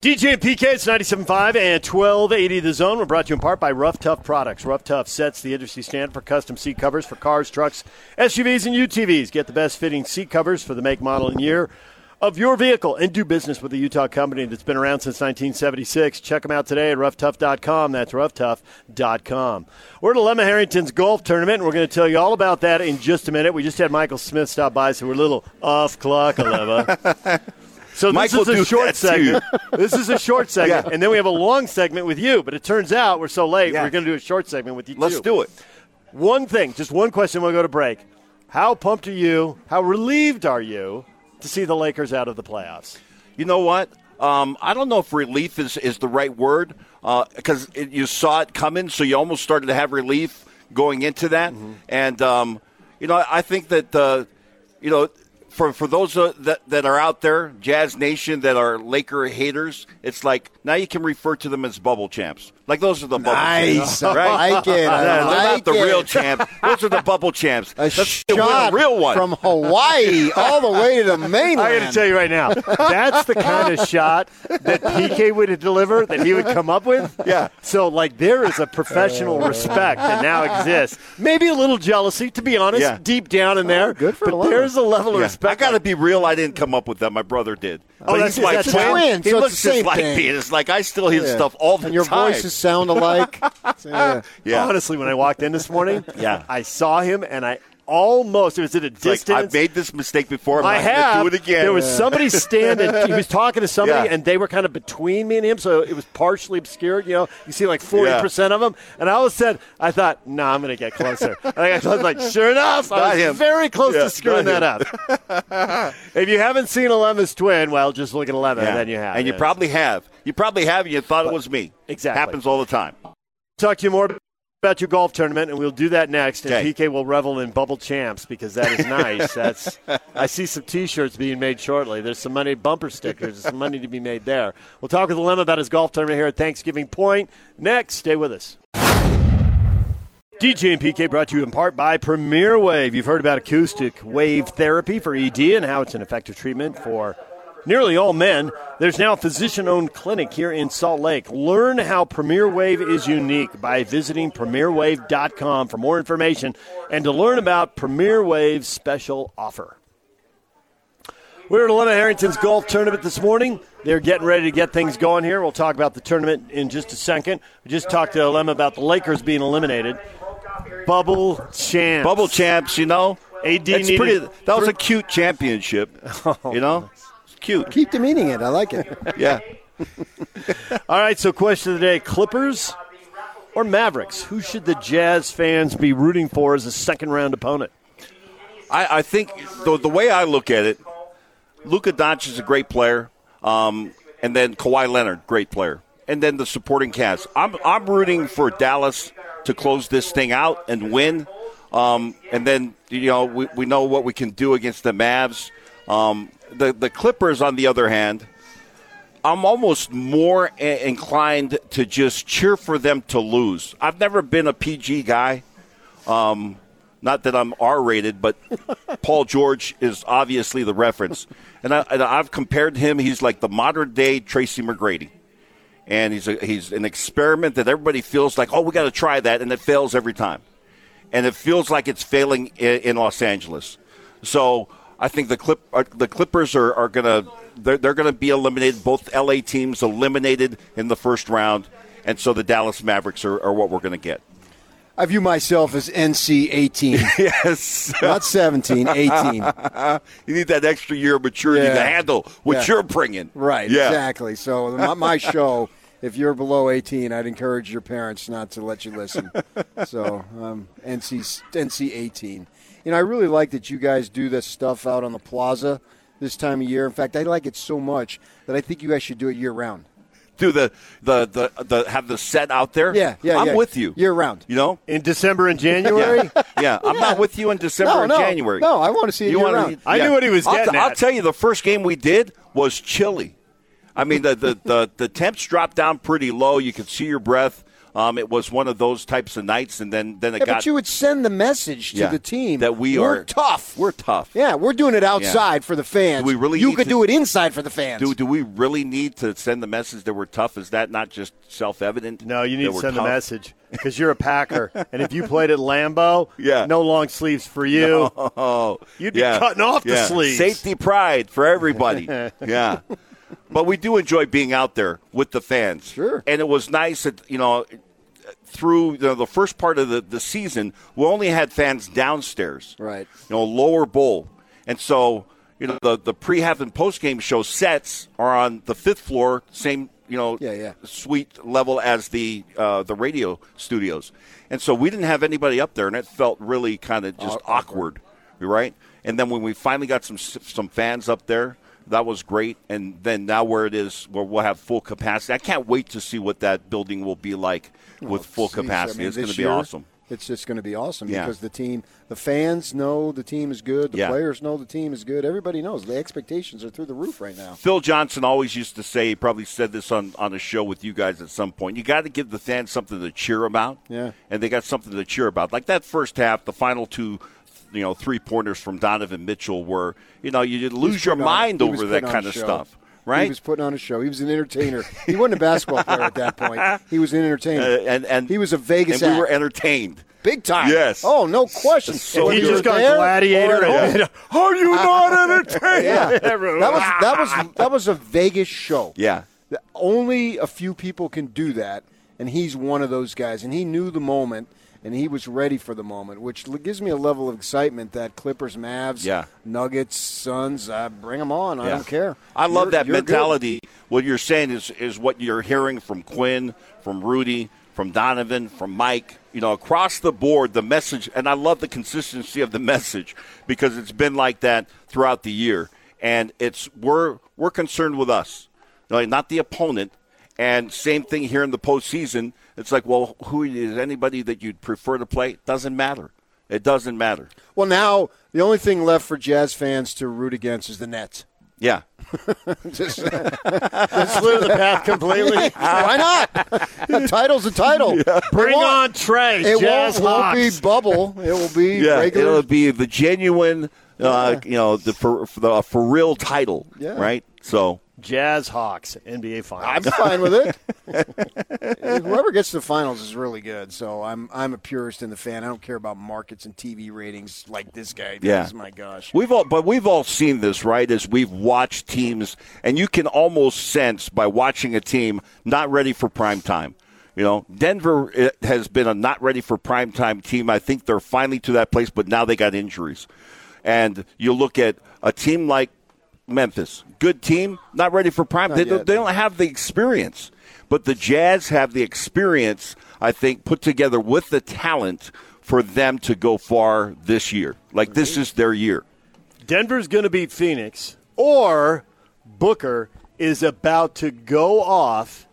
DJ and PK, it's 97.5 and 1280 The Zone. We're brought to you in part by Rough Tough Products. Rough Tough sets the industry standard for custom seat covers for cars, trucks, SUVs, and UTVs. Get the best fitting seat covers for the make, model, and year of your vehicle and do business with a Utah company that's been around since 1976. Check them out today at roughtough.com. That's roughtough.com. We're at Alema Harrington's golf tournament, and we're going to tell you all about that in just a minute. We just had Michael Smith stop by, so we're a little off clock, Alema. So Mike this is a short segment. this is a short segment, Yeah. and then we have a long segment with you. But it turns out we're so late, Yeah. we're going to do a short segment with you. Let's too. do it. One thing, just one question. We'll go to break. How pumped are you? How relieved are you to see the Lakers out of the playoffs? You know what? Um, I don't know if relief is, is the right word because you saw it coming, so you almost started to have relief going into that. And um, you know, I think that uh, you know. For, for those uh, that, that are out there, Jazz Nation, that are Laker haters, it's like now you can refer to them as bubble champs. Like those are the bubble Nice. champs. I Right? like it. I They're like not the it. real champ. Those are the bubble champs. A Let's shot a real one. from Hawaii all the way to the mainland. I got to tell you right now, that's the kind of shot that PK would deliver, that he would come up with. Yeah. So, like, there is a professional uh. respect that now exists. Maybe a little jealousy, to be honest, Yeah. deep down in there. Oh, good for But there's a level of Yeah. respect. I got to be real. I didn't come up with that. My brother did. Oh, But that's- he's my that's twin. twin, He so looks just like thing. me. It's like I still hear Yeah. stuff all the and your time. voices sound alike. Yeah. yeah. Honestly, when I walked in this morning, Yeah. I saw him and I almost, it was at a It's like, distance. I've made this mistake before. I'm I gonna have. do it again. There was somebody standing. he was talking to somebody, Yeah. and they were kind of between me and him, so it was partially obscured. You know, you see like forty percent of them, and I always said, I thought, no, nah, I'm going to get closer. and I was like, sure enough, I Not was him. very close Yeah, to screwing that up. if you haven't seen Alema's twin, well, just look at Alema, Yeah. and then you have. and you probably have. You probably have. and You thought it was me. Exactly. Happens all the time. talk to you more about your golf tournament, and we'll do that next. And Okay. PK will revel in bubble champs because that is nice. That's I see some T-shirts being made shortly. There's some money, bumper stickers, there's some money to be made there. We'll talk with Alema about his golf tournament here at Thanksgiving Point next. Stay with us. DJ and PK brought to you in part by Premier Wave. You've heard about acoustic wave therapy for ED and how it's an effective treatment for nearly all men. There's now a physician owned clinic here in Salt Lake. Learn how Premier Wave is unique by visiting premierwave.com for more information and to learn about Premier Wave's special offer. We're at Alema Harrington's golf tournament this morning. They're getting ready to get things going here. We'll talk about the tournament in just a second. We just talked to Alema about the Lakers being eliminated. Bubble champs. Bubble champs. You know. AD needed- pretty. That was a cute championship. You know. It's cute. Keep demeaning it. I like it. Yeah. All right, so question of the day Clippers or Mavericks? Who should the Jazz fans be rooting for as a second round opponent? I, I think the, the way I look at it, Luka Doncic is a great player, um, and then Kawhi Leonard, great player, and then the supporting cast. I'm I'm rooting for Dallas to close this thing out and win, um, and then you know we, we know what we can do against the Mavs. Um, the the Clippers, on the other hand, I'm almost more i- inclined to just cheer for them to lose. I've never been a PG guy. Um, not that I'm R rated, but Paul George is obviously the reference. And, I, and I've compared him, he's like the modern day Tracy McGrady. And he's, a, he's an experiment that everybody feels like, oh, we got to try that, and it fails every time. And it feels like it's failing in, in Los Angeles. So I think the clip uh, the Clippers are, are gonna they're, they're gonna be eliminated. Both LA teams eliminated in the first round, and so the Dallas Mavericks are, are what we're gonna get. I view myself as NC 18, Yes, not 17, 18. you need that extra year of maturity Yeah. to handle what Yeah. you're bringing. Right, Yeah. exactly. So my, my show, if you're below 18, I'd encourage your parents not to let you listen. So um, NC NC 18. You know, I really like that you guys do this stuff out on the plaza this time of year. In fact, I like it so much that I think you guys should do it year round. Do the, the the the have the set out there. Yeah, yeah, I'm yeah. with you year round. You know. In December and January? Yeah, yeah. I'm not with you in December No, and no, January. no, I want to see it year wanna- round. I knew what he was I'll, getting I'll tell you, the first game we did was chilly. I mean, the the, the, the temps dropped down pretty low. You could see your breath. Um, it was one of those types of nights, and then then it Yeah, got but you would send the message to Yeah, the team that we we're tough. We're tough. yeah, we're doing it outside for the fans. Do we really You need could to- do it inside for the fans. Do, do we really need to send the message that we're tough? Is that not just self evident? No, you need to we're send the message because you're a Packer, and if you played at Lambeau, Yeah. no long sleeves for you. Oh, You'd be yeah. cutting off the Yeah. sleeves. Safety pride for everybody. yeah. But we do enjoy being out there with the fans. Sure. And it was nice that, you know, through you know, the first part of the, the season, we only had fans downstairs. Right. You know, lower bowl. And so, you know, the, the pre half and post game show sets are on the fifth floor, same, you know, Yeah, yeah. suite level as the uh, the radio studios. And so we didn't have anybody up there, and it felt really kind of just awkward, right? And then when we finally got some some fans up there, that was great. And then now where it is, where we'll have full capacity, I can't wait to see what that building will be like with full Jeez, I capacity. mean, it's going to be year, awesome. It's just going to be awesome Yeah. because the team, the fans know the team is good. The Yeah. players know the team is good. Everybody knows the expectations are through the roof right now. Phil Johnson always used to say, he probably said this on, on a show with you guys at some point. You got to give the fans something to cheer about. Yeah. And they got something to cheer about. Like that first half, the final two, you know, three pointers from Donovan Mitchell were, you know, you lose your putting on- mind over that kind of show. stuff, Right? He was putting on a show. He was an entertainer. he wasn't a basketball player at that point. He was an entertainer. Uh, and, and he was a Vegas and we act. were entertained. big time. Yes. Oh, no question. So he you just got gladiator. or at home. And, Are you not entertained? Yeah, that was that was that was a Vegas show. Yeah. Only a few people can do that, and he's one of those guys. And he knew the moment, and he was ready for the moment, which gives me a level of excitement that Clippers, Mavs, Yeah. Nuggets, Suns, uh, bring them on. I don't care. I love You're- that you're good. mentality. What you're saying is is what you're hearing from Quinn, from Rudy, from Donovan, from Mike. You know, across the board, the message, and I love the consistency of the message because it's been like that throughout the year. And it's we're we're concerned with us, like, not the opponent. And same thing here in the postseason. It's like, well, who is anybody that you'd prefer to play? Doesn't matter. It doesn't matter. Well, now the only thing left for Jazz fans to root against is the Nets. Yeah. Just, Slid the path completely. why not? the title's a title. Bring won't- on Trey. It Jazz won't, won't be bubble. It will be Yeah, regular. it'll be the genuine, uh, you know, the for, for the for real title, Yeah. right? So Jazz Hawks NBA Finals. I'm fine with it. Whoever gets to the finals is really good. So I'm I'm a purist in the fan. I don't care about markets and TV ratings like this guy Yeah. does. My gosh. we've all, but we've all seen this, right? As we've watched teams, and you can almost sense by watching a team not ready for prime time. You know, Denver eh, has been a not ready for prime time team. I think they're finally to that place, but now they got injuries. And you look at a team like Memphis, good team, not ready for prime. They, they don't have the experience, but the Jazz have the experience. I think put together with the talent for them to go far this year. Like this is their year. Denver's going to beat Phoenix, or Booker is about to go off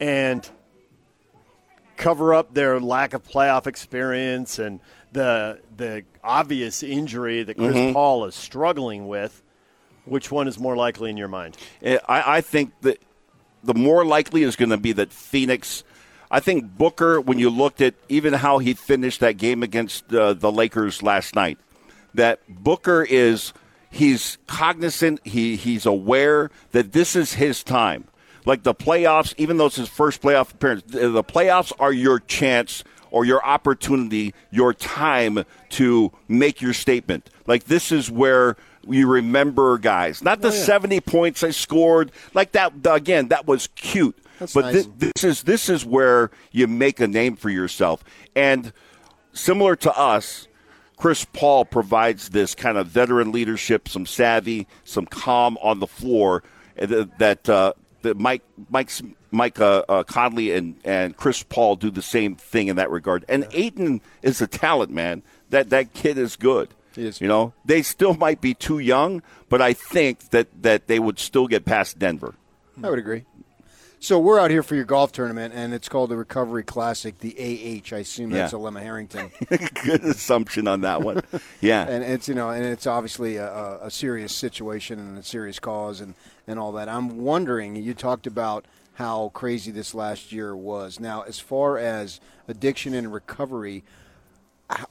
and cover up their lack of playoff experience and the the obvious injury that Chris mm-hmm. Paul is struggling with. Which one is more likely in your mind? Eh, I, I think that the more likely is going to be that Phoenix. I think Booker, when you looked at even how he finished that game against uh, the Lakers last night, that Booker is he's cognizant, he he's aware that this is his time. Like the playoffs, even though it's his first playoff appearance, the the playoffs are your chance or your opportunity, your time to make your statement. Like this is where you remember guys, not the 70 points I scored, like that again, that was cute. That's but nice. thi- this is this is where you make a name for yourself. And similar to us, Chris Paul provides this kind of veteran leadership, some savvy, some calm on the floor uh, that that, uh, that Mike Mike's, Mike uh, uh, Conley and, and Chris Paul do the same thing in that regard. And Ayton is a talent, man. That that kid is good. You know, they still might be too young, but I think that, that they would still get past Denver. I would agree. So we're out here for your golf tournament, and it's called the Recovery Classic, the AH. I assume that's Yeah. Alema Harrington, good assumption on that one. Yeah. and it's you know, and it's obviously a, a, a serious situation and a serious cause, and and all that. I'm wondering. You talked about how crazy this last year was. Now, as far as addiction and recovery,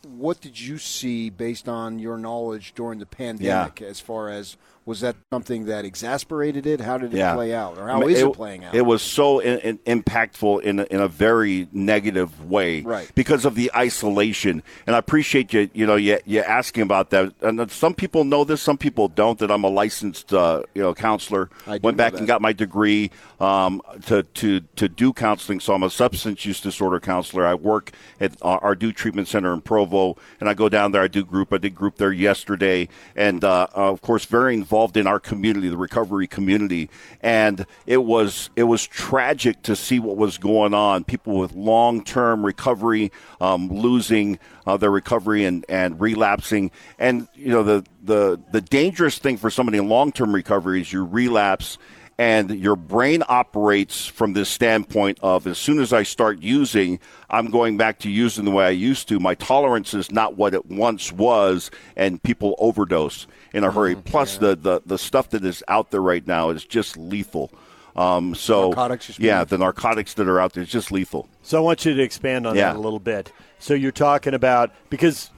what did you see based on your knowledge during the pandemic yeah. as far as was that something that exasperated it? How did it yeah. play out, or how is it, it, playing out? It was so in, in, impactful in a, in a very negative way, right? Because of the isolation. And I appreciate you, you know, you, you asking about that. And some people know this, some people don't. That I'm a licensed, uh, you know, counselor. I Went back and got my degree um, to to to do counseling. So I'm a substance use disorder counselor. I work at Ardu Treatment Center in Provo, and I go down there. I do group. I did group there yesterday, and uh, of course, very involved involved in our community, the recovery community, and it was it was tragic to see what was going on. People with long term recovery um, losing uh, their recovery and, and relapsing, and you know the the the dangerous thing for somebody in long term recovery is you relapse and your brain operates from this standpoint of as soon as I start using, I'm going back to using the way I used to. My tolerance is not what it once was, and people overdose in a hurry. Mm-hmm. Plus, yeah. the, the, the stuff that is out there right now is just lethal. Um, so, yeah, the narcotics that are out there is just lethal. So, I want you to expand on yeah. that a little bit. So, you're talking about because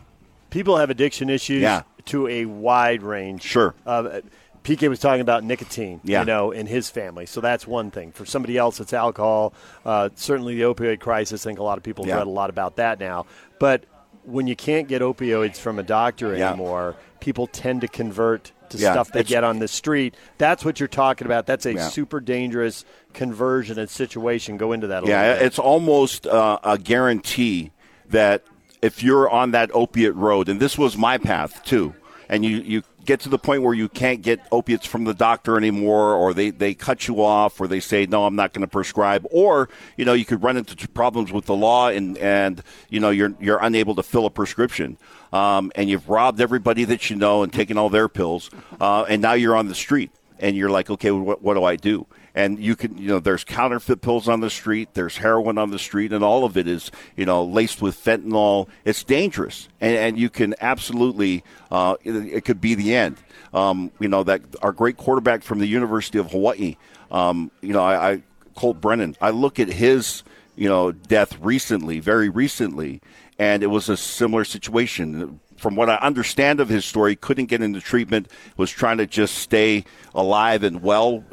people have addiction issues yeah. to a wide range. Sure. Uh, PK was talking about nicotine, yeah. you know, in his family. So that's one thing. For somebody else, it's alcohol. Uh, certainly, the opioid crisis. I think a lot of people have yeah. read a lot about that now. But when you can't get opioids from a doctor yeah. anymore, people tend to convert to yeah, stuff they get on the street. That's what you're talking about. That's a yeah. super dangerous conversion and situation. Go into that. yeah, it's almost uh, a guarantee that if you're on that opiate road, and this was my path too, and you you get to the point where you can't get opiates from the doctor anymore, or they, they cut you off, or they say, no, I'm not going to prescribe, or, you know, you could run into problems with the law and, and you know, you're, you're unable to fill a prescription. Um, and you've robbed everybody that you know and taken all their pills, uh, and now you're on the street. And you're like, okay, what, what do I do? And you can you know there's counterfeit pills on the street there's heroin on the street and all of it is you know laced with fentanyl. It's dangerous and, and you can absolutely uh, it, it, could be the end. Um, you know that our great quarterback from the university of hawaii um, you know I, I colt brennan i look at his you know death recently very recently and it was a similar situation from what I understand of his story, couldn't get into treatment, was trying to just stay alive and well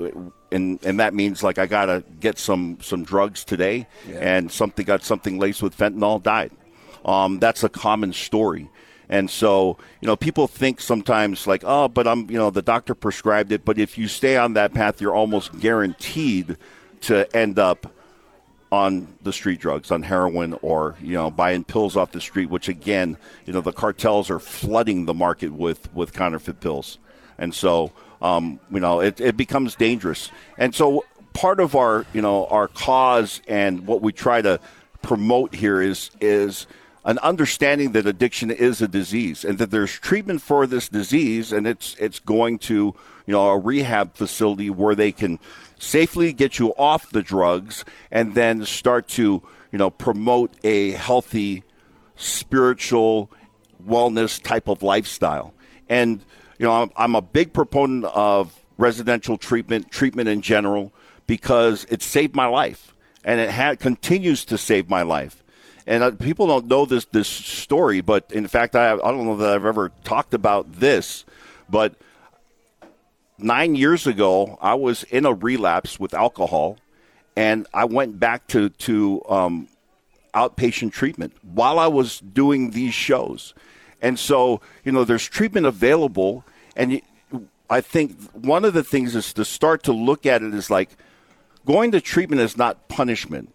and and that means like I gotta get some some drugs today, yeah. and something got something laced with fentanyl, died. Um, that's a common story. And so, you know, people think sometimes like, oh, but I'm, you know, the doctor prescribed it. But if you stay on that path, you're almost guaranteed to end up on the street drugs, on heroin, or you know, buying pills off the street. Which again, you know, the cartels are flooding the market with with counterfeit pills. And so, um, you know, it, it becomes dangerous. And so part of our, you know, our cause and what we try to promote here is is an understanding that addiction is a disease and that there's treatment for this disease and it's it's going to you know a rehab facility where they can safely get you off the drugs and then start to you know promote a healthy spiritual wellness type of lifestyle and you know, I'm, I'm a big proponent of residential treatment, treatment in general, because it saved my life, and it continues to save my life. And uh, people don't know this this story, but in fact, I I don't know that I've ever talked about this, but nine years ago, I was in a relapse with alcohol, and I went back to to um, outpatient treatment while I was doing these shows. And so, you know, there's treatment available. And I think one of the things is to start to look at it as like going to treatment is not punishment.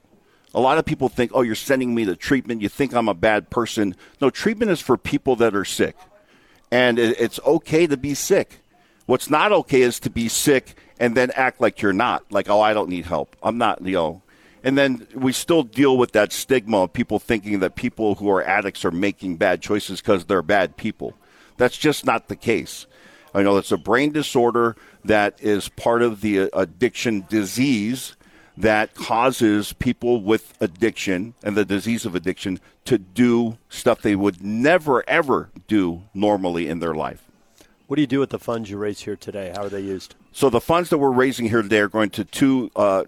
A lot of people think, oh, you're sending me to treatment. You think I'm a bad person. No, treatment is for people that are sick. And it's okay to be sick. What's not okay is to be sick and then act like you're not. Like, oh, I don't need help. I'm not, you know, and then we still deal with that stigma of people thinking that people who are addicts are making bad choices because they're bad people. That's just not the case. I know it's a brain disorder that is part of the uh, addiction disease that causes people with addiction and the disease of addiction to do stuff they would never, ever do normally in their life. What do you do with the funds you raise here today? How are they used? So the funds that we're raising here today are going to two uh,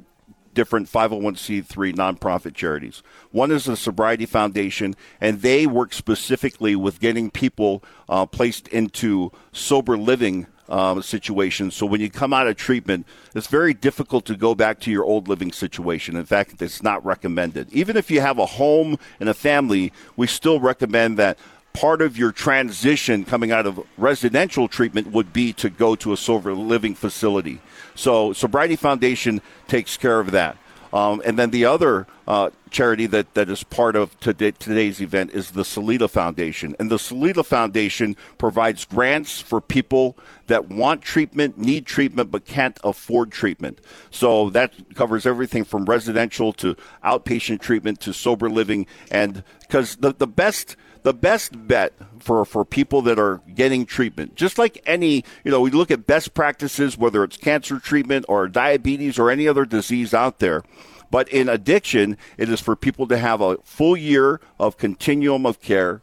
different 501c3 nonprofit charities. One is the Sobriety Foundation, and they work specifically with getting people uh, placed into sober living um. So when you come out of treatment, it's very difficult to go back to your old living situation. In fact, it's not recommended. Even if you have a home and a family, we still recommend that part of your transition coming out of residential treatment would be to go to a sober living facility. So Sobriety Foundation takes care of that. Um, and then the other uh, charity that, that is part of today, today's event is the Salida Foundation. And the Salida Foundation provides grants for people that want treatment, need treatment, but can't afford treatment. So that covers everything from residential to outpatient treatment to sober living. And because the, the best the best bet for, for people that are getting treatment, just like any, you know, we look at best practices, whether it's cancer treatment or diabetes or any other disease out there. But in addiction, it is for people to have a full year of continuum of care,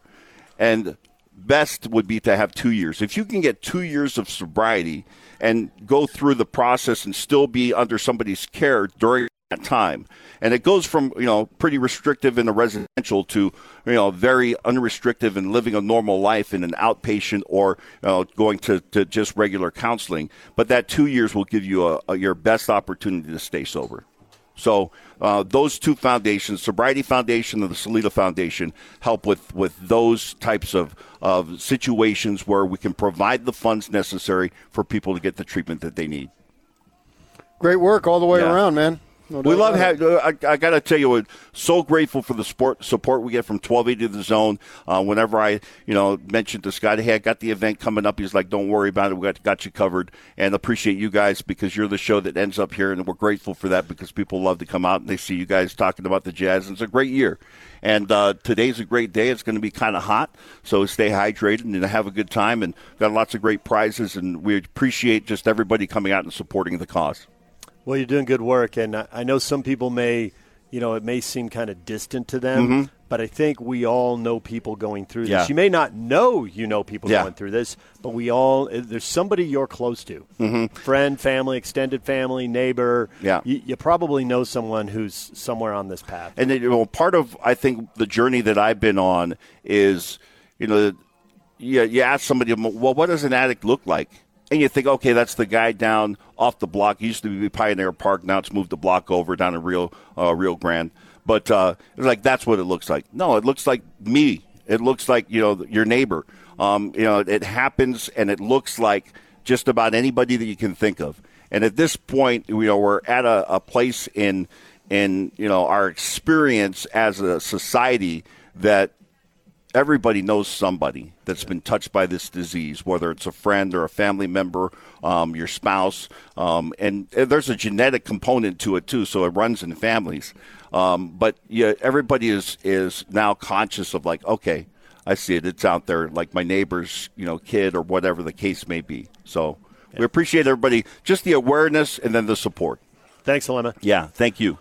and best would be to have two years. If you can get two years of sobriety and go through the process and still be under somebody's care during that time. And it goes from, you know, pretty restrictive in the residential to, you know, very unrestrictive and living a normal life in an outpatient or you know, going to, to just regular counseling. But that two years will give you a, a your best opportunity to stay sober. So uh, those two foundations, Sobriety Foundation and the Salida Foundation, help with, with those types of, of situations where we can provide the funds necessary for people to get the treatment that they need. Great work all the way Yeah. around, man. No We love having. I, I got to tell you, we're so grateful for the sport support we get from 1280 The Zone. Uh, whenever I, you know, mentioned to Scott, hey, I got the event coming up. He's like, don't worry about it. We got got you covered, and appreciate you guys because you're the show that ends up here, and we're grateful for that because people love to come out and they see you guys talking about the Jazz. And it's a great year, and uh, today's a great day. It's going to be kind of hot, so stay hydrated and have a good time. And got lots of great prizes, and we appreciate just everybody coming out and supporting the cause. Well, you're doing good work, and I know some people may, you know, it may seem kind of distant to them, but I think we all know people going through this. Mm-hmm. Yeah. You may not know you know people Yeah. going through this, but we all there's somebody you're close to, mm-hmm. friend, family, extended family, neighbor. Yeah. you, you probably know someone who's somewhere on this path. And know, part of I think the journey that I've been on is, you know, you, you ask somebody, well, what does an addict look like? And you think, okay, that's the guy down off the block. He used to be Pioneer Park. Now it's moved the block over down in Rio, uh, Rio Grande. But uh, it's like that's what it looks like. No, it looks like me. It looks like you know your neighbor. Um, you know, it happens, and it looks like just about anybody that you can think of. And at this point, you know, we're at a, a place in in you know our experience as a society that everybody knows somebody that's been touched by this disease, whether it's a friend or a family member, um, your spouse, um, and, there's a genetic component to it too, so it runs in families. Um, but yeah, everybody is is now conscious of like, okay, I see it, it's out there, like my neighbor's, you know, kid or whatever the case may be. So we appreciate everybody, just the awareness and then the support. Thanks, Alema. Yeah, thank you.